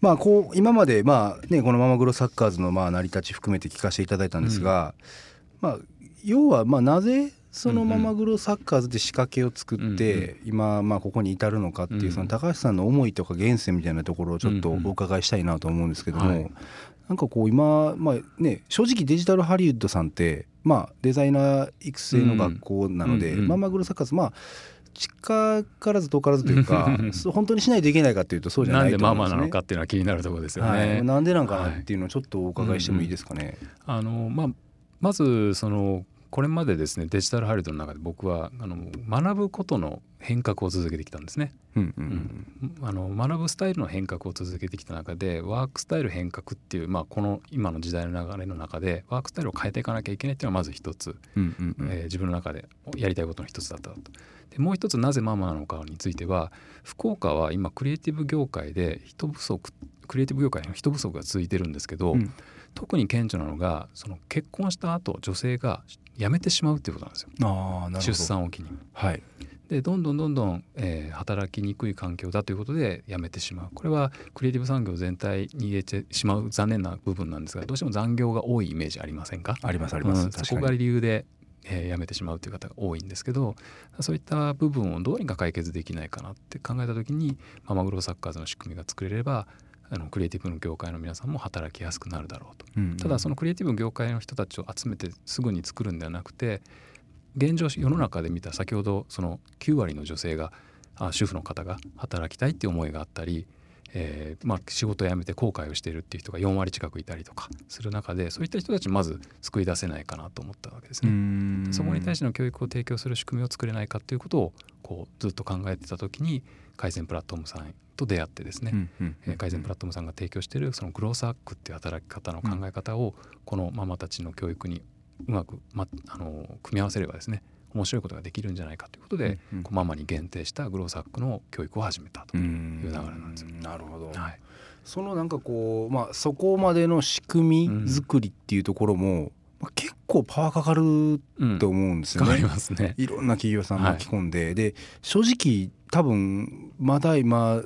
まあこう今までまあねこのママグロサッカーズのまあ成り立ち含めて聞かせていただいたんですが、まあ要はまあなぜそのママグロサッカーズで仕掛けを作って今まあここに至るのかっていうその高橋さんの思いとか源泉みたいなところをちょっとお伺いしたいなと思うんですけどもなんかこう今まあね正直デジタルハリウッドさんってまあデザイナー育成の学校なのでママグロサッカーズまあ近からず遠からずというか 本当にしないといけないかというとそうじゃないと思うんです、ね、なんでママなのかっていうのは気になるところですよね、はい、なんでなんかなっていうのをちょっとお伺いしてもいいですかね。あのまあまずそのこれまでですねデジタルハリウッドの中で僕はあの学ぶことの変革を続けてきたんですね、うんうんうん、あの学ぶスタイルの変革を続けてきた中でワークスタイル変革っていう、まあ、この今の時代の流れの中でワークスタイルを変えていかなきゃいけないっていうのはまず一つ、うんうんうん、えー、自分の中でやりたいことの一つだったと。でもう一つなぜママなのかについては福岡は今クリエイティブ業界で人不足クリエイティブ業界の人不足が続いてるんですけど、うん、特に顕著なのがその結婚した後女性が辞めてしまうっていうことなんですよ。あなる出産を機に。はい、でどんどんどんどん、えー、働きにくい環境だということで辞めてしまう。これはクリエイティブ産業全体に入れてしまう残念な部分なんですがどうしても残業が多いイメージありませんか？ありますあります、うん、そこが理由でえー、辞めてしまうという方が多いんですけどそういった部分をどうにか解決できないかなって考えた時にママグロサッカーズの仕組みが作れればあのクリエイティブの業界の皆さんも働きやすくなるだろうと、うんうん、ただそのクリエイティブの業界の人たちを集めてすぐに作るんではなくて現状世の中で見た先ほどその9割の女性があ主婦の方が働きたいっていう思いがあったり、えーまあ、仕事を辞めて後悔をしているっていう人が4割近くいたりとかする中でそういった人たちまず救い出せないかなと思ったわけですね。そこに対しての教育を提供する仕組みを作れないかということをこうずっと考えてた時に改善プラットフォームさんと出会ってですね、うんうん、改善プラットフォームさんが提供しているそのグロースアックっていう働き方の考え方をこのママたちの教育にうまく、ま、あの組み合わせればですね面白いことができるんじゃないかということで、うんうん、ママに限定したグロースアックの教育を始めたという流れなんですよ。なるほど、はい、そのなんかこう、まあ、そこまでの仕組み作りっていうところも、まあ、結構パワーかかると思うんですよね。うん、ね。いろんな企業さん巻き込んで、はい、で正直多分まだ今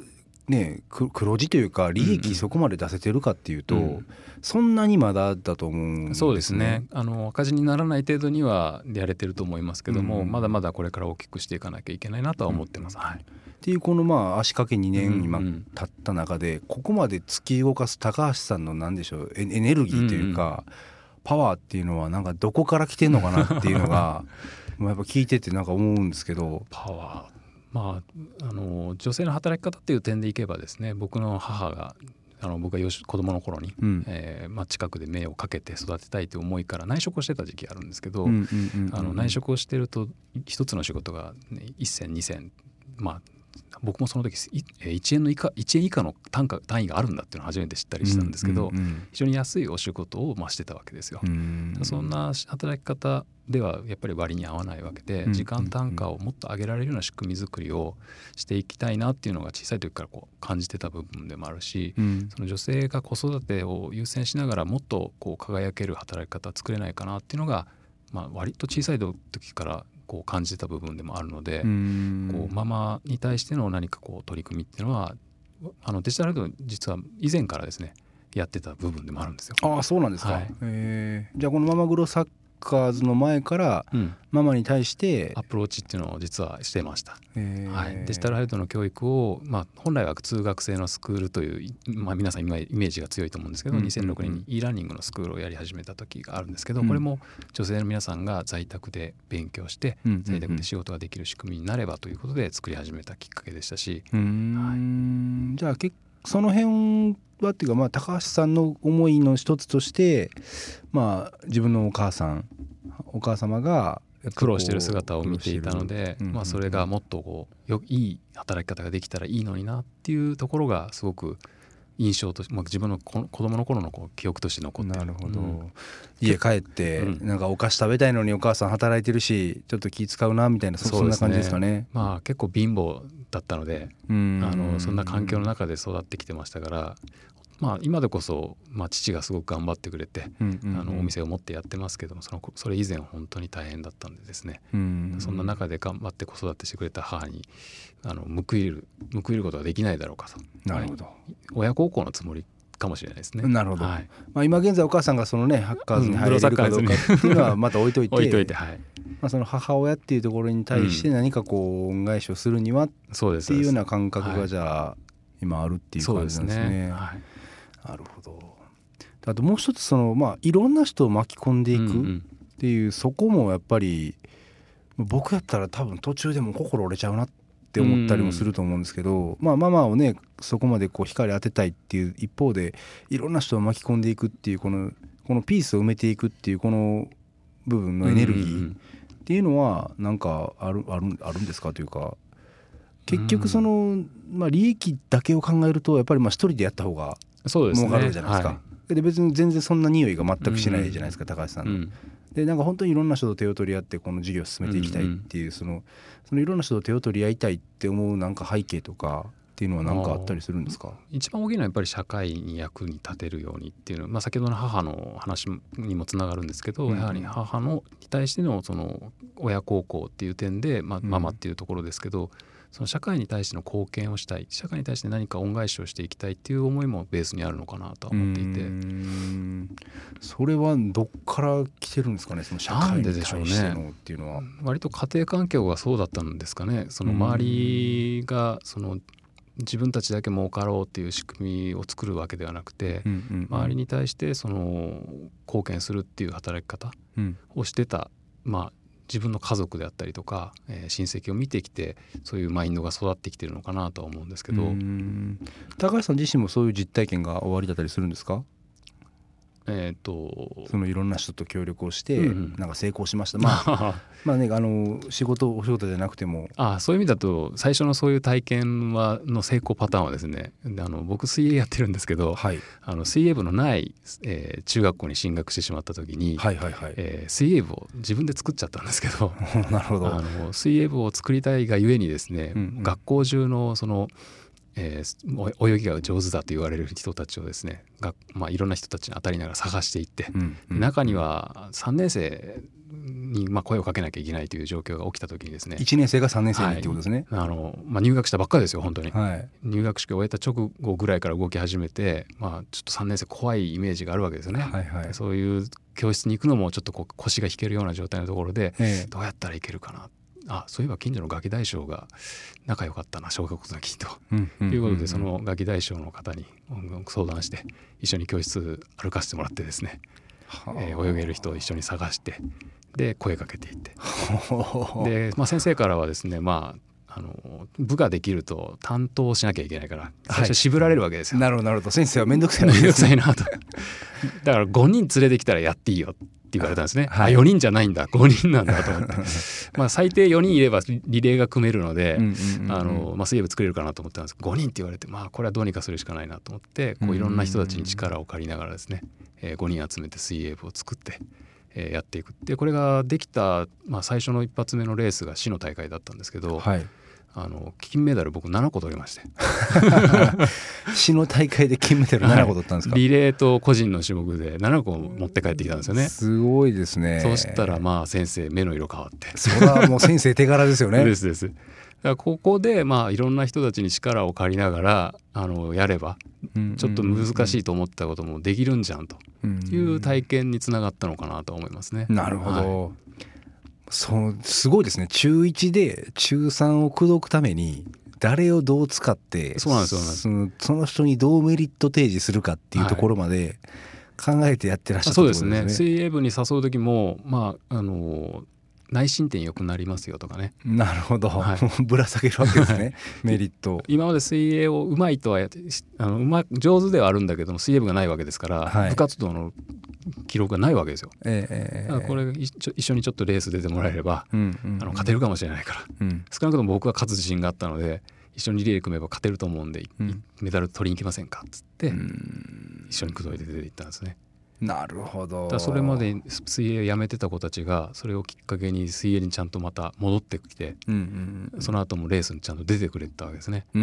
ね黒字というか利益そこまで出せてるかっていうと、うん。うん、そんなにまだだと思うんです、ね、そうですね。あの赤字にならない程度にはやれてると思いますけども、うん、まだまだこれから大きくしていかなきゃいけないなとは思ってます。うん、はい、っていうこのまあ足掛け2年今経った中で、ここまで突き動かす高橋さんの何でしょうエネルギーというか、パワーっていうのはなんかどこから来てんのかなっていうのが やっぱ聞いててなんか思うんですけど。パワー。まあ、あの女性の働き方っていう点でいけばですね僕の母があの僕が子供の頃に、うん、えー、まあ、近くで目をかけて育てたいという思いから内職をしてた時期あるんですけど内職をしてると一つの仕事が、ね、1銭2銭まあ僕もその時1円の以下1円以下の単価単位があるんだっていうのを初めて知ったりしたんですけど、非常に安いお仕事をまあしてたわけですよ。そんな働き方ではやっぱり割に合わないわけで、時間単価をもっと上げられるような仕組み作りをしていきたいなっていうのが小さい時からこう感じてた部分でもあるし、その女性が子育てを優先しながらもっとこう輝ける働き方作れないかなっていうのが、まあ、割と小さい時からこう感じた部分でもあるのでこうママに対しての何かこう取り組みっていうのはあのデジタルド実は以前からですねやってた部分でもあるんですよ。ああそうなんですか。はい、えじゃあこのママグロサッカーズの前からママに対してアプローチっていうのを実はしてました、はい、デジタルハイドの教育を、まあ、本来は通学生のスクールという、まあ、皆さん今イメージが強いと思うんですけど、うん、2006年に e ラーニングのスクールをやり始めた時があるんですけど、これも女性の皆さんが在宅で勉強して、在宅で仕事ができる仕組みになればということで作り始めたきっかけでしたし、はい、じゃあ結その辺はっていうかまあ高橋さんの思いの一つとしてまあ自分のお母さんお母様が苦労してる姿を見ていたので、まあ、それがもっとこうよいい働き方ができたらいいのになっていうところがすごく印象として、まあ、自分の子供の頃のこう記憶として残ってなるほど、うん、家帰って、うん、なんかお菓子食べたいのにお母さん働いてるしちょっと気使うなみたいなそ,、んな感じですかね。まあ結構貧乏だったので、うん、あのそんな環境の中で育ってきてましたからまあ、今でこそ、まあ、父がすごく頑張ってくれて、うんうんうん。あのお店を持ってやってますけどもそのそれ以前は本当に大変だったんでですね、うんそんな中で頑張って子育てしてくれた母にあの報いる報いることができないだろうかと。なるほど、親孝行のつもりかもしれないですね。なるほど。はい、まあ、今現在お母さんがそのねハッカーズに入れるかどうかっていうのはまた置いといて。置いといて、はい、まあ、その母親っていうところに対して何かこう恩返しをするにはっそうです。ていうようなな感覚はいがじゃあ今あるっていうそうです感じなんですね。ね。はいなるほど。あともう一つそのまあいろんな人を巻き込んでいくっうんうん。ていうそこもやっぱり僕やったら多分途中でも心折れちゃうなって思ったりもすると思うんですけど、まあママをねそこまでこう光当てたいっていう一方でいろんな人を巻き込んでいくっていうこのこのピースを埋めていくっていうこの部分のエネルギーうんうんっていうのはなんかあるあるあるんですかというか結局その、まあ、利益だけを考えるとやっぱりまあ一人でやった方がうんそうですね。儲かるじゃないですか。はで別に全然そんな匂いが全くしないじゃないですか、高橋さんの。うん。でなんか本当にいろんな人と手を取り合ってこの事業を進めていきたいっていう、そのそのいろんな人と手を取り合いたいって思うなんか背景とかっていうのは何かあったりするんですか？一番大きいのはやっぱり社会に役に立てるようにっていうのは、まあ、先ほどの母の話にもつながるんですけど、うん。やはり母のに対してのその親孝行っていう点で、まあ、うん。ママっていうところですけど、その社会に対しての貢献をしたい社会に対して何か恩返しをしていきたいっていう思いもベースにあるのかなとは思っていうて。それはどっから来てるんですかねその社会に対してのっていうのは。割と家庭環境がそうだったんですかね。その周りがその自分たちだけ儲かろうっていう仕組みを作るわけではなくて、うんうんうん。周りに対してその貢献するっていう働き方うん。をしてた、まあ、自分の家族であったりとか、えー親戚を見てきてそういうマインドが育ってきてるのかなとは思うんですけど、高橋さん自身もそういう実体験がおありだったりするんですか？えっ、とそのいろんな人と協力をしてなんか成功しました、まああ まあねあの仕事お仕事じゃなくてもあそういう意味だと最初のそういう体験はの成功パターンはですねあの僕水泳やってるんですけどはい。あの水泳部のない、えー中学校に進学してしまった時に、はいはいはい、えー水泳部を自分で作っちゃったんですけど なるほど。あの水泳部を作りたいがゆえにですね、うんうん。学校中のその、えーお泳ぎが上手だと言われる人たちをですねが、まあ、いろんな人たちに当たりながら探していって、うんうん中には3年生にまあ声をかけなきゃいけないという状況が起きた時にですね1年生が3年生にってことですね。あの、まあ、入学したばっかりですよ本当に。はい、入学式を終えた直後ぐらいから動き始めて、まあ、ちょっと3年生怖いイメージがあるわけですよね。はいはい。そういう教室に行くのもちょっとこう腰が引けるような状態のところでええ。どうやったらいけるかなあそういえば近所のガキ大将が仲良かったな小学校の時と。うんいうことでそのガキ大将の方にうん相談して一緒に教室歩かせてもらってですね、はえー泳げる人を一緒に探してで声かけていって。あ で、まあ、先生からはですねまああの部ができると担当しなきゃいけないから最初渋られるわけですよ。なるほどなるほど先生は面倒くさいめんどくさいなと。だから5人連れてきたらやっていいよって言われたんですね。はい。あ4人じゃないんだ。5人なんだと思って。まあ最低4人いればリレーが組めるので、水泳部作れるかなと思ったんです。けど5人って言われてまあこれはどうにかするしかないなと思ってこういろんな人たちに力を借りながらですね、えー5人集めて水泳部を作って、えーやっていくでこれができた、まあ、最初の一発目のレースが市の大会だったんですけど、はいあの金メダル僕7個取りまして。市の大会で金メダル7個取ったんですか、リレーと個人の種目で7個持って帰ってきたんですよね。すごいですね。そうしたらまあ先生目の色変わって。それはもう先生手柄ですよね。ですです。だからここでまあいろんな人たちに力を借りながらあのやればちょっと難しいと思ったこともできるんじゃんと。いいう体験につながったのかなと思いますね。なるほはい。ど、そうすごいですね。中1で中3を口説くために誰をどう使ってそうなんですその人にどうメリット提示するかっていうところまで考えてやってらっしゃったそうですね。水泳部に誘う時もまああの内申点良くなりますよとかね。なるほど、は ぶら下げるわけですね。メリット今まで水泳をうまいとはあのうま上手ではあるんだけども水泳部がないわけですから、はい。部活動の記録がないわけですよ。えこれ一緒一緒にちょっとレース出てもらえれば、うんうん。うんあの勝てるかもしれないから。うん。少なくとも僕は勝つ自信があったので一緒にリレー組めば勝てると思うんで、メダル取りに行きませんかっつって、うん。一緒に口説いて出て行ったんですね。なるほど。それまで水泳をやめてた子たちがそれをきっかけに水泳にちゃんとまた戻ってきてうんうんその後もレースにちゃんと出てくれたわけですね。うん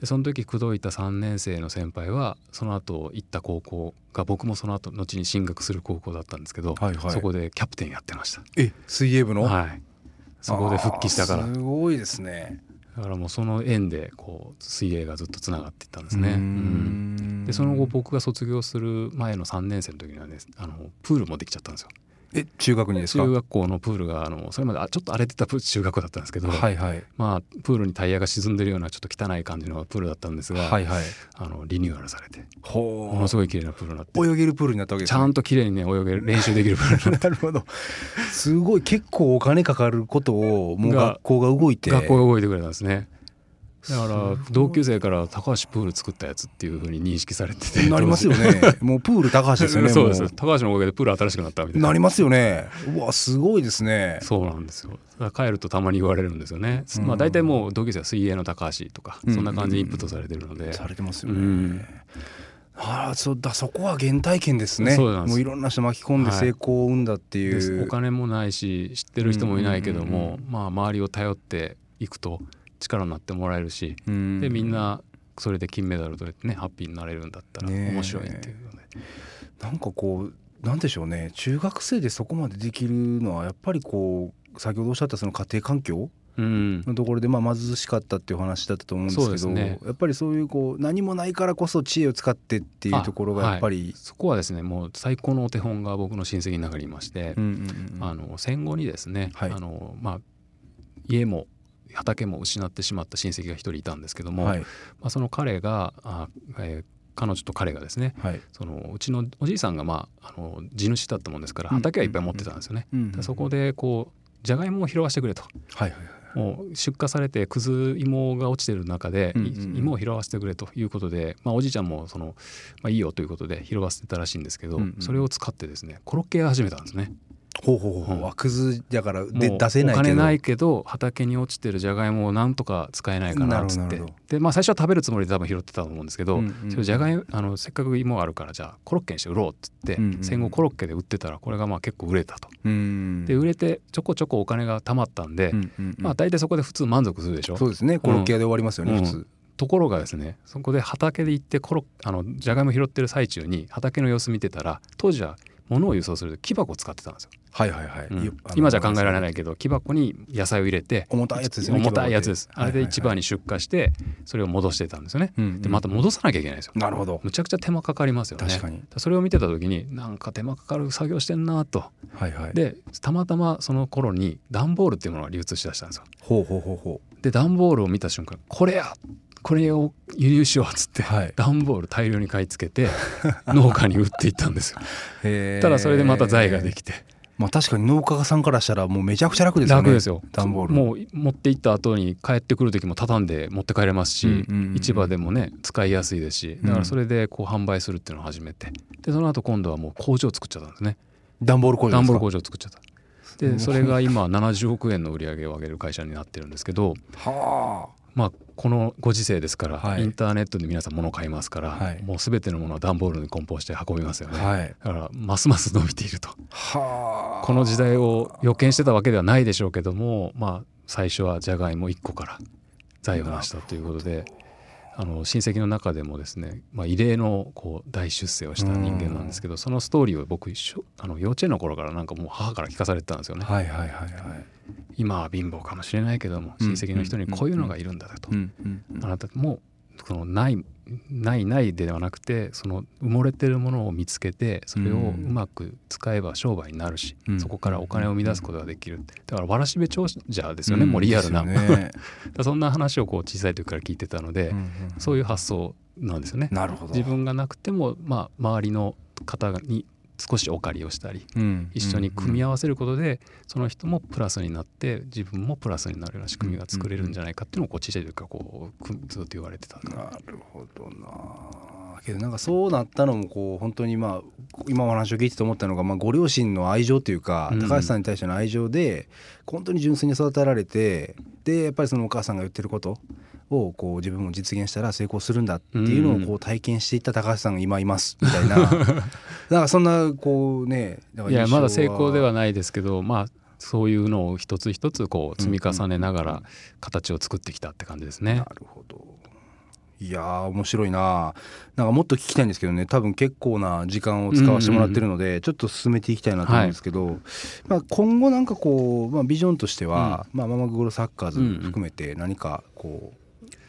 でその時口説いた3年生の先輩はその後行った高校が僕もその後後に進学する高校だったんですけど、はいはいそこでキャプテンやってました。え水泳部の、はい、そこで復帰したからすごいですねだからもうその縁でこう水泳がずっとつながっていったんですね。うんでその後僕が卒業する前の3年生の時にはねあのプールもできちゃったんですよ。え中学にですか？中学校のプールがあのそれまであちょっと荒れてたプー中学校だったんですけど、はいはい。まあプールにタイヤが沈んでるようなちょっと汚い感じのプールだったんですが、はいはい。あのリニューアルされてほものすごい綺麗なプールになって。泳げるプールになったわけですね。ちゃんと綺麗にね泳げる練習できるプールにな なるほど。すごい結構お金かかることをもうが学校が動いて。学校が動いてくれたんですね。だからい。同級生から高橋プール作ったやつっていうふうに認識されてて。なりますよね。もうプール高橋ですよね そうです。も高橋のおかげでプール新しくなったみたいな。なりますよね。うわすごいですね。そうなんですよ。帰るとたまに言われるんですよね、うん。まあ大体もう同級生は水泳の高橋とかうん。そんな感じにインプットされてるので、されてますよね、うん。ああそうだそこは原体験ですね。もういろんな人巻き込んではい成功を生んだっていでう、お金もないし知ってる人もいないけども、うんうんうん。まあ周りを頼っていくと力になってもらえるし、うん。でみんなそれで金メダル取れてねハッピーになれるんだったら面白いっていうので、なんかこうなんでしょうね。中学生でそこまでできるのはやっぱりこう先ほどおっしゃったその家庭環境うん。のところでまあ貧しかったっていう話だったと思うんですけどね。やっぱりそういうこう何もないからこそ知恵を使ってっていうところがやっぱり、そこはですねもう最高のお手本が僕の親戚の中にいまして、あの戦後にですね、はい。あのまあ、家も畑も失ってしまった親戚が一人いたんですけども、はい。まあ、その彼があ、えー彼女と彼がですねはい。そのうちのおじいさんが、まあ、あの地主だったもんですからうん。畑はいっぱい持ってたんですよね。そこでこうじゃがいもを拾わせてくれと。はいはいもう出荷されてくず芋が落ちてる中で、うんうんうん。芋を拾わせてくれということで、まあ、おじいちゃんもその、まあ、いいよということで拾わせてたらしいんですけど、うんうん。それを使ってですねコロッケ屋始めたんですね。ほうほうほうほう、うん。あくずだからで出せないけど。お金ないけど畑に落ちてるじゃがいもをなんとか使えないかなっつって。で、まあ、最初は食べるつもりで多分拾ってたと思うんですけど、うんうんそれじゃがいあのせっかく芋あるからじゃあコロッケにして売ろうっつって、うんうん戦後コロッケで売ってたらこれがまあ結構売れたと。うん。で売れてちょこちょこお金が貯まったんで、うんうんうん。まあ大体そこで普通満足するでしょ。そうですね。コロッケ屋で終わりますよね、うん。普通ところがですねそこで畑で行ってコロあのじゃがいも拾ってる最中に畑の様子見てたら当時は物を輸送する木箱を使ってたんですよ。はいはいはい、うん。今じゃ考えられないけど木箱に野菜を入れて重たいやつですよね重たいやつです、あれで市場に出荷してそれを戻してたんですよね、うんうんでまた戻さなきゃいけないんですよ。なるほど。むちゃくちゃ手間かかりますよね。確かに。それを見てた時になんか手間かかる作業してんなと。はいはい。でたまたまその頃に段ボールっていうものが流通しだしたんですよ。ほうほうほうほで段ボールを見た瞬間これやこれを輸入しようっつって、はい。段ボール大量に買い付けて 農家に売っていったんですよ。ただそれでまた財ができて。まあ確かに農家さんからしたらもうめちゃくちゃ楽ですよね。楽ですよ。段ボール。もう持って行った後に帰ってくる時も畳んで持って帰れますし、うんうんうんうん。市場でもね使いやすいですしだからそれでこう販売するっていうのを始めてでその後今度はもう工場を作っちゃったんですね。段ボール工場段ボール工場を作っちゃった。でそれが今70億円の売り上げを上げる会社になってるんですけどはまあこのご時世ですから、はい。インターネットで皆さん物を買いますから、はい。もう全てのものは段ボールに梱包して運びますよね、あはい。だからますます伸びていると。はあ。この時代を予見してたわけではないでしょうけどもまあ最初はじゃがいも1個から財を成したということであの親戚の中でもですね、まあ、異例のこう大出世をした人間なんですけどそのストーリーを僕一緒あの幼稚園の頃からなんかもう母から聞かされてたんですよね。はいはいはいはい。今は貧乏かもしれないけども親戚の人にこういうのがいるんだと。あなたもそのないないないではなくてその埋もれてるものを見つけてそれをうまく使えば商売になるし、うん。そこからお金を生み出すことができるだからわらしべ長者ですよね、もうリアルな、ね。そんな話をこう小さい時から聞いてたので、うんうん。そういう発想なんですよね。なるほど。自分がなくても、まあ、周りの方に少しお借りをしたりうん一緒に組み合合わせることでその人もプラスになって自分もプラスになるような仕組みが作れるんじゃないかっていうのをこう小さい時からこうくずっと言われてた。なるほどな。けどなんかそうなったのもこう本当にまあ今お話を聞いてて思ったのが、まあ、ご両親の愛情というか、うん。高橋さんに対しての愛情で本当に純粋に育てられてでやっぱりそのお母さんが言ってることをこう自分も実現したら成功するんだっていうのをこう体験していった高橋さんが今いますみたいな。だからそんなこうねいやまだ成功ではないですけどまあそういうのを一つ一つこう積み重ねながら形を作ってきたって感じですね。な。るほど。いやー面白いな。なんかもっと聞きたいんですけどね多分結構な時間を使わせてもらってるので、ちょっと進めていきたいなと思うんですけど、まあ、今後なんかこう、まあ、ビジョンとしては、まあ、ママグロサッカーズ含めて何かこう、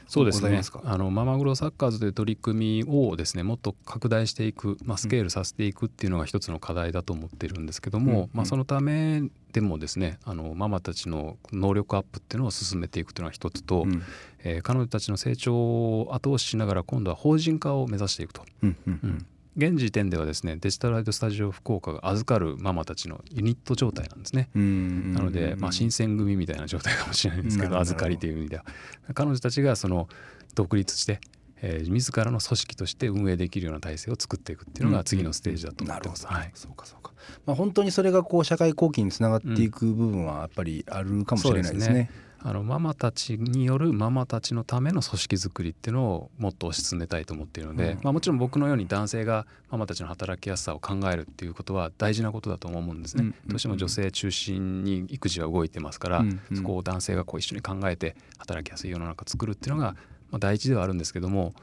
そうですね。あのママグロサッカーズという取り組みをですねもっと拡大していく、まあ、スケールさせていくっていうのが一つの課題だと思ってるんですけども、うんまあ、そのためでもですねあのママたちの能力アップっていうのを進めていくというのが一つと、うん。えー彼女たちの成長を後押ししながら今度は法人化を目指していくと。うんうん。うん現時点ではですねデジタルライトスタジオ福岡が預かるママたちのユニット状態なんですね。うんなので、まあ、新選組みたいな状態かもしれないんですけどど。預かりという意味では。彼女たちがその独立して、えー自らの組織として運営できるような体制を作っていくっていうのが次のステージだと思ってます。なるほど、はい。そうかそうか、まあ、本当にそれがこう社会貢献につながっていく部分はやっぱりあるかもしれないですそうでね。あのママたちによるママたちのための組織づくりっていうのをもっと推し進めたいと思っているので、うん。まあ、もちろん僕のように男性がママたちの働きやすさを考えるっていうことは大事なことだと思うんですね。うん。どうしても女性中心に育児は動いてますから、うん。うんそこを男性がこう一緒に考えて働きやすい世の中作るっていうのが、まあ、大事ではあるんですけども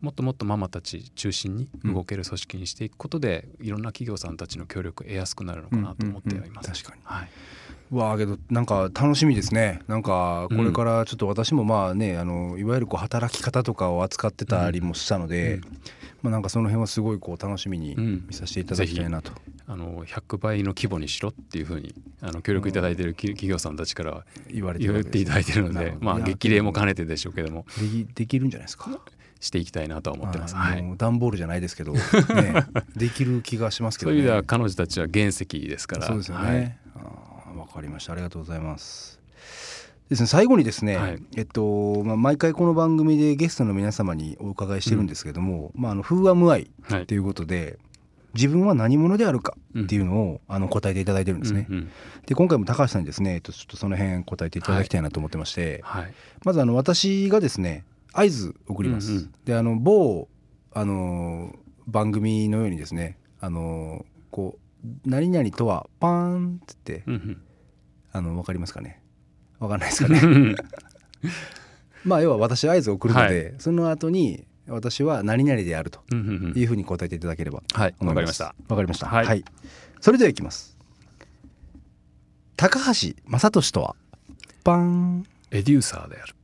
もっともっとママたち中心に動ける組織にしていくことで、いろんな企業さんたちの協力を得やすくなるのかなと思ってはいます。うんうんうん確かに。はい、わあけどなんか楽しみですね。なんかこれからちょっと私もまあね、あのいわゆるこう働き方とかを扱ってたりもしたので、うん。まあ、なんかその辺はすごいこう楽しみにうん。見させていただきたいなと。あの100倍の規模にしろっていうふうにあの協力いただいているき企業さんたちからは言われていただいているのでまあ激励も兼ねてでしょうけども。できるんじゃないですか。していきたいなとは思ってます。はい段ボールじゃないですけど、ね、できる気がしますけどね。そういう意味では彼女たちは原石ですからそうですよはいね。あーわ、かりました。ありがとうございます。ですね、最後にですね、はいえっとまあ、毎回この番組でゲストの皆様にお伺いしてるんですけども、まあ、あの風は無愛はいということで、自分は何者であるかっていうのを、あの答えていただいてるんですね。うんうんで今回も高橋さんにですね、えっと、ちょっとその辺答えていただきたいなと思ってまして、はいまずあの私がですね合図送ります。うんうん。であの某あのー番組のようにですねあのーこう何々とはパーンって言ってうんあのわかりますかね？わかんないですかね？う んまあ要は私合図を送るので、その後に私は何々であるとうんうんうん。いうふうに答えていただければはいわかりました。わかりました。はい。それではいきます。高橋正俊とはパーン。エデューサーである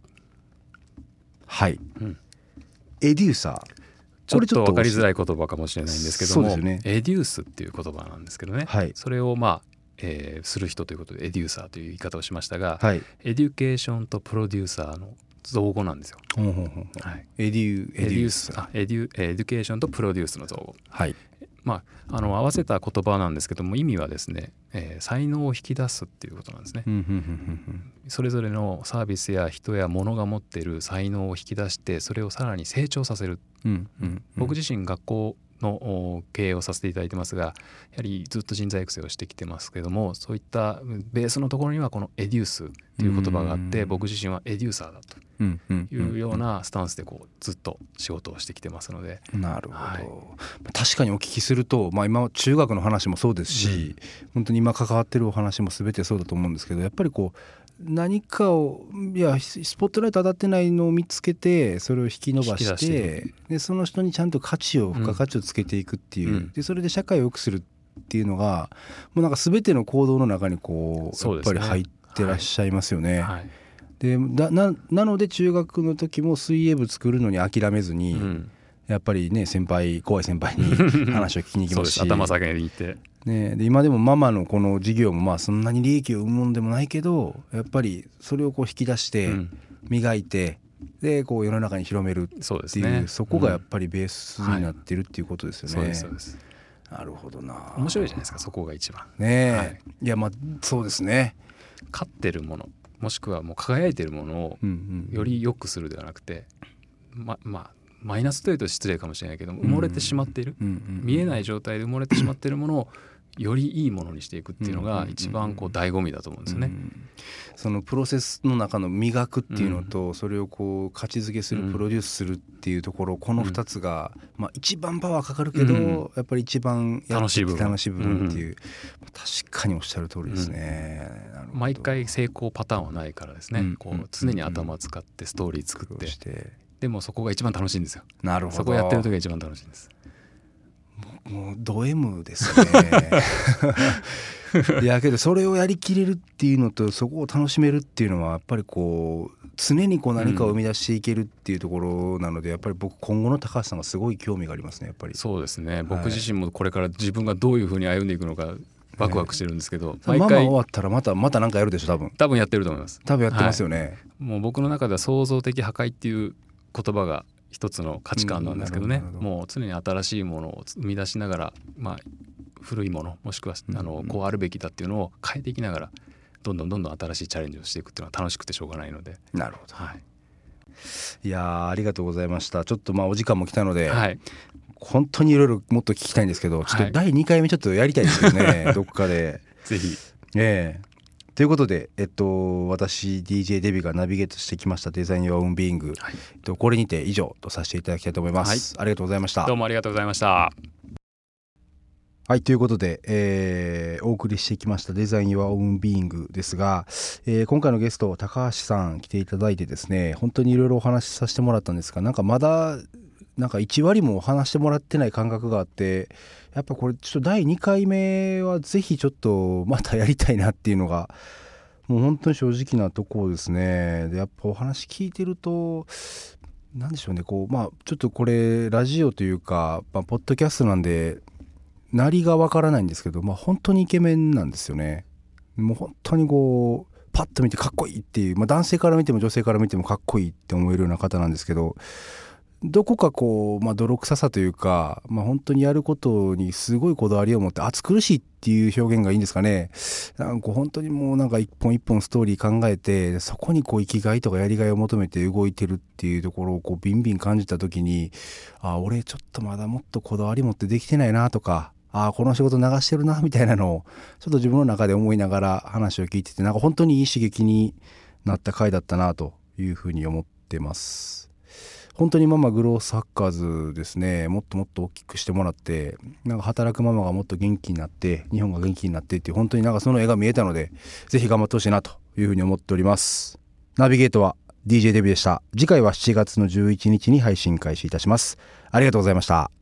はい、うん。エデューサー。ちょっと分かりづいらい言葉かもしれないんですけども、ね。エデュースっていう言葉なんですけどね、はい。それをまあ、えーする人ということでエデューサーという言い方をしましたが、はい。 education とプロデューサーの造語なんですよ。ほんほんほんはい、エデュエデュースあエデュ education とプロデュースの造語。はいまあ、あの合わせた言葉なんですけども意味はですね、えー才能を引き出すっていうことなんですね。それぞれのサービスや人や物が持っている才能を引き出してそれをさらに成長させる。うん。僕自身学校のお経営をさせていただいてますがやはりずっと人材育成をしてきてますけどもそういったうんベースのところにはこのエデュースという言葉があってうん。僕自身はエデューサーだとうんうんいうようなスタンスでこうずっと仕事をしてきてますので。なるほど、はい。確かにお聞きすると、まあ、今中学の話もそうですし、本当に今関わってるお話も全てそうだと思うんですけどやっぱりこう何かをいやスポットライト当たってないのを見つけてそれを引き伸ばししててでその人にちゃんと価値を付加価値をつけていくっていう、うん。でそれで社会を良くするっていうのがもうなんか全ての行動の中にこうやっぱり入ってらっしゃいますよね。はい。でだななので中学の時も水泳部作るのに諦めずに、うんやっぱりね先輩怖い先輩に 話を聞きに行きそうますす頭下げに行って。ね、で今でもママのこの事業もまあそんなに利益を生むもんでもないけどやっぱりそれをこう引き出してうん。磨いて、でこう世の中に広めるそうですっていうね。そこがやっうんぱりベースになってるっていうことですよね。なるほどな。面白いじゃないですかそこが一番。ねえ、はい。い、やまあそうですね。勝ってるものもしくはもう輝いてるものをうんうん、より良くするではなくてままあマイナスというと失礼かもしれないけども埋もれてしまっている、見えない状態で埋もれてしまっているものをよりいいものにしていくっていうのが一番こう醍醐味だと思うんですよね。うんそのプロセスの中の磨くっていうのと、それをこう価値づけする、うん。プロデュースするっていうところこの2つが、まあ、一番パワーかかるけど、うん。やっぱり一番楽しい部分。楽しい部分っていう、確かにおっしゃる通りですね。毎回成功パターンはないからですね、うん。こう常に頭使ってストーリー作ってでもそこが一番楽しいんですよ。なるほど。そこやってる時が一番楽しいんです。もうド M ですね。いやけどそれをやりきれるっていうのとそこを楽しめるっていうのはやっぱりこう常にこう何かを生み出していけるっていうところなので、やっぱり僕今後の高橋さんがすごい興味がありますねやっぱり。そうですね。僕自身もこれから自分がどういうふうに歩んでいくのかワクワクしてるんですけど、毎回終わったらまたまた何かやるでしょ多分。多分やってると思います。多分やってますよね、はい、もう僕の中では創造的破壊っていう言葉が一つの価値観なんですけどね、うん、もう常に新しいものを生み出しながらまあ古いものもしくはあのこうあるべきだっていうのを変えていきながらどんどんどんどん新しいチャレンジをしていくっていうのは楽しくてしょうがないので。なるほど、はい、いやありがとうございました。ちょっとまあお時間も来たので、はい、本当にいろいろもっと聞きたいんですけどちょっと第2回目ちょっとやりたいですよね、どっかで。ぜひ。ええということで、えっと、私 DJ デビがナビゲートしてきましたデザイン・ヨー・ウン・ビーイング、はい、えっと、これにて以上とさせていただきたいと思います、はい、ありがとうございました。どうもありがとうございました。はいということで、えー、お送りしてきましたデザイン・ヨア・オン・ビーイングですが、えー、今回のゲスト高橋さん来ていただいてですね本当にいろいろお話しさせてもらったんですがなんかまだなんか1割も話してもらってない感覚があってやっぱこれちょっと第2回目はぜひちょっとまたやりたいなっていうのがもう本当に正直なところですね。でやっぱお話聞いてると何でしょうね。こうまあちょっとこれラジオというか、まあ、ポッドキャストなんでなりがわからないんですけど、まあ、本当にイケメンなんですよね。もう本当にこうパッと見てかっこいいっていう、まあ、男性から見ても女性から見てもかっこいいって思えるような方なんですけどどこかこう、まあ、泥臭さというか、まあ、本当にやることにすごいこだわりを持って暑苦しいっていう表現がいいんですかねなんか本当にもうなんか一本一本ストーリー考えてそこにこう生きがいとかやりがいを求めて動いてるっていうところをこうビンビン感じた時にあ俺ちょっとまだもっとこだわり持ってできてないなとかああこの仕事流してるなみたいなのをちょっと自分の中で思いながら話を聞いててなんか本当にいい刺激になった回だったなというふうに思ってます。本当にママグローサッカーズですねもっともっと大きくしてもらってなんか働くママがもっと元気になって日本が元気になってっていう本当になんかその絵が見えたのでぜひ頑張ってほしいなというふうに思っております。ナビゲートは DJ デビューでした。次回は7月の11日に配信開始いたします。ありがとうございました。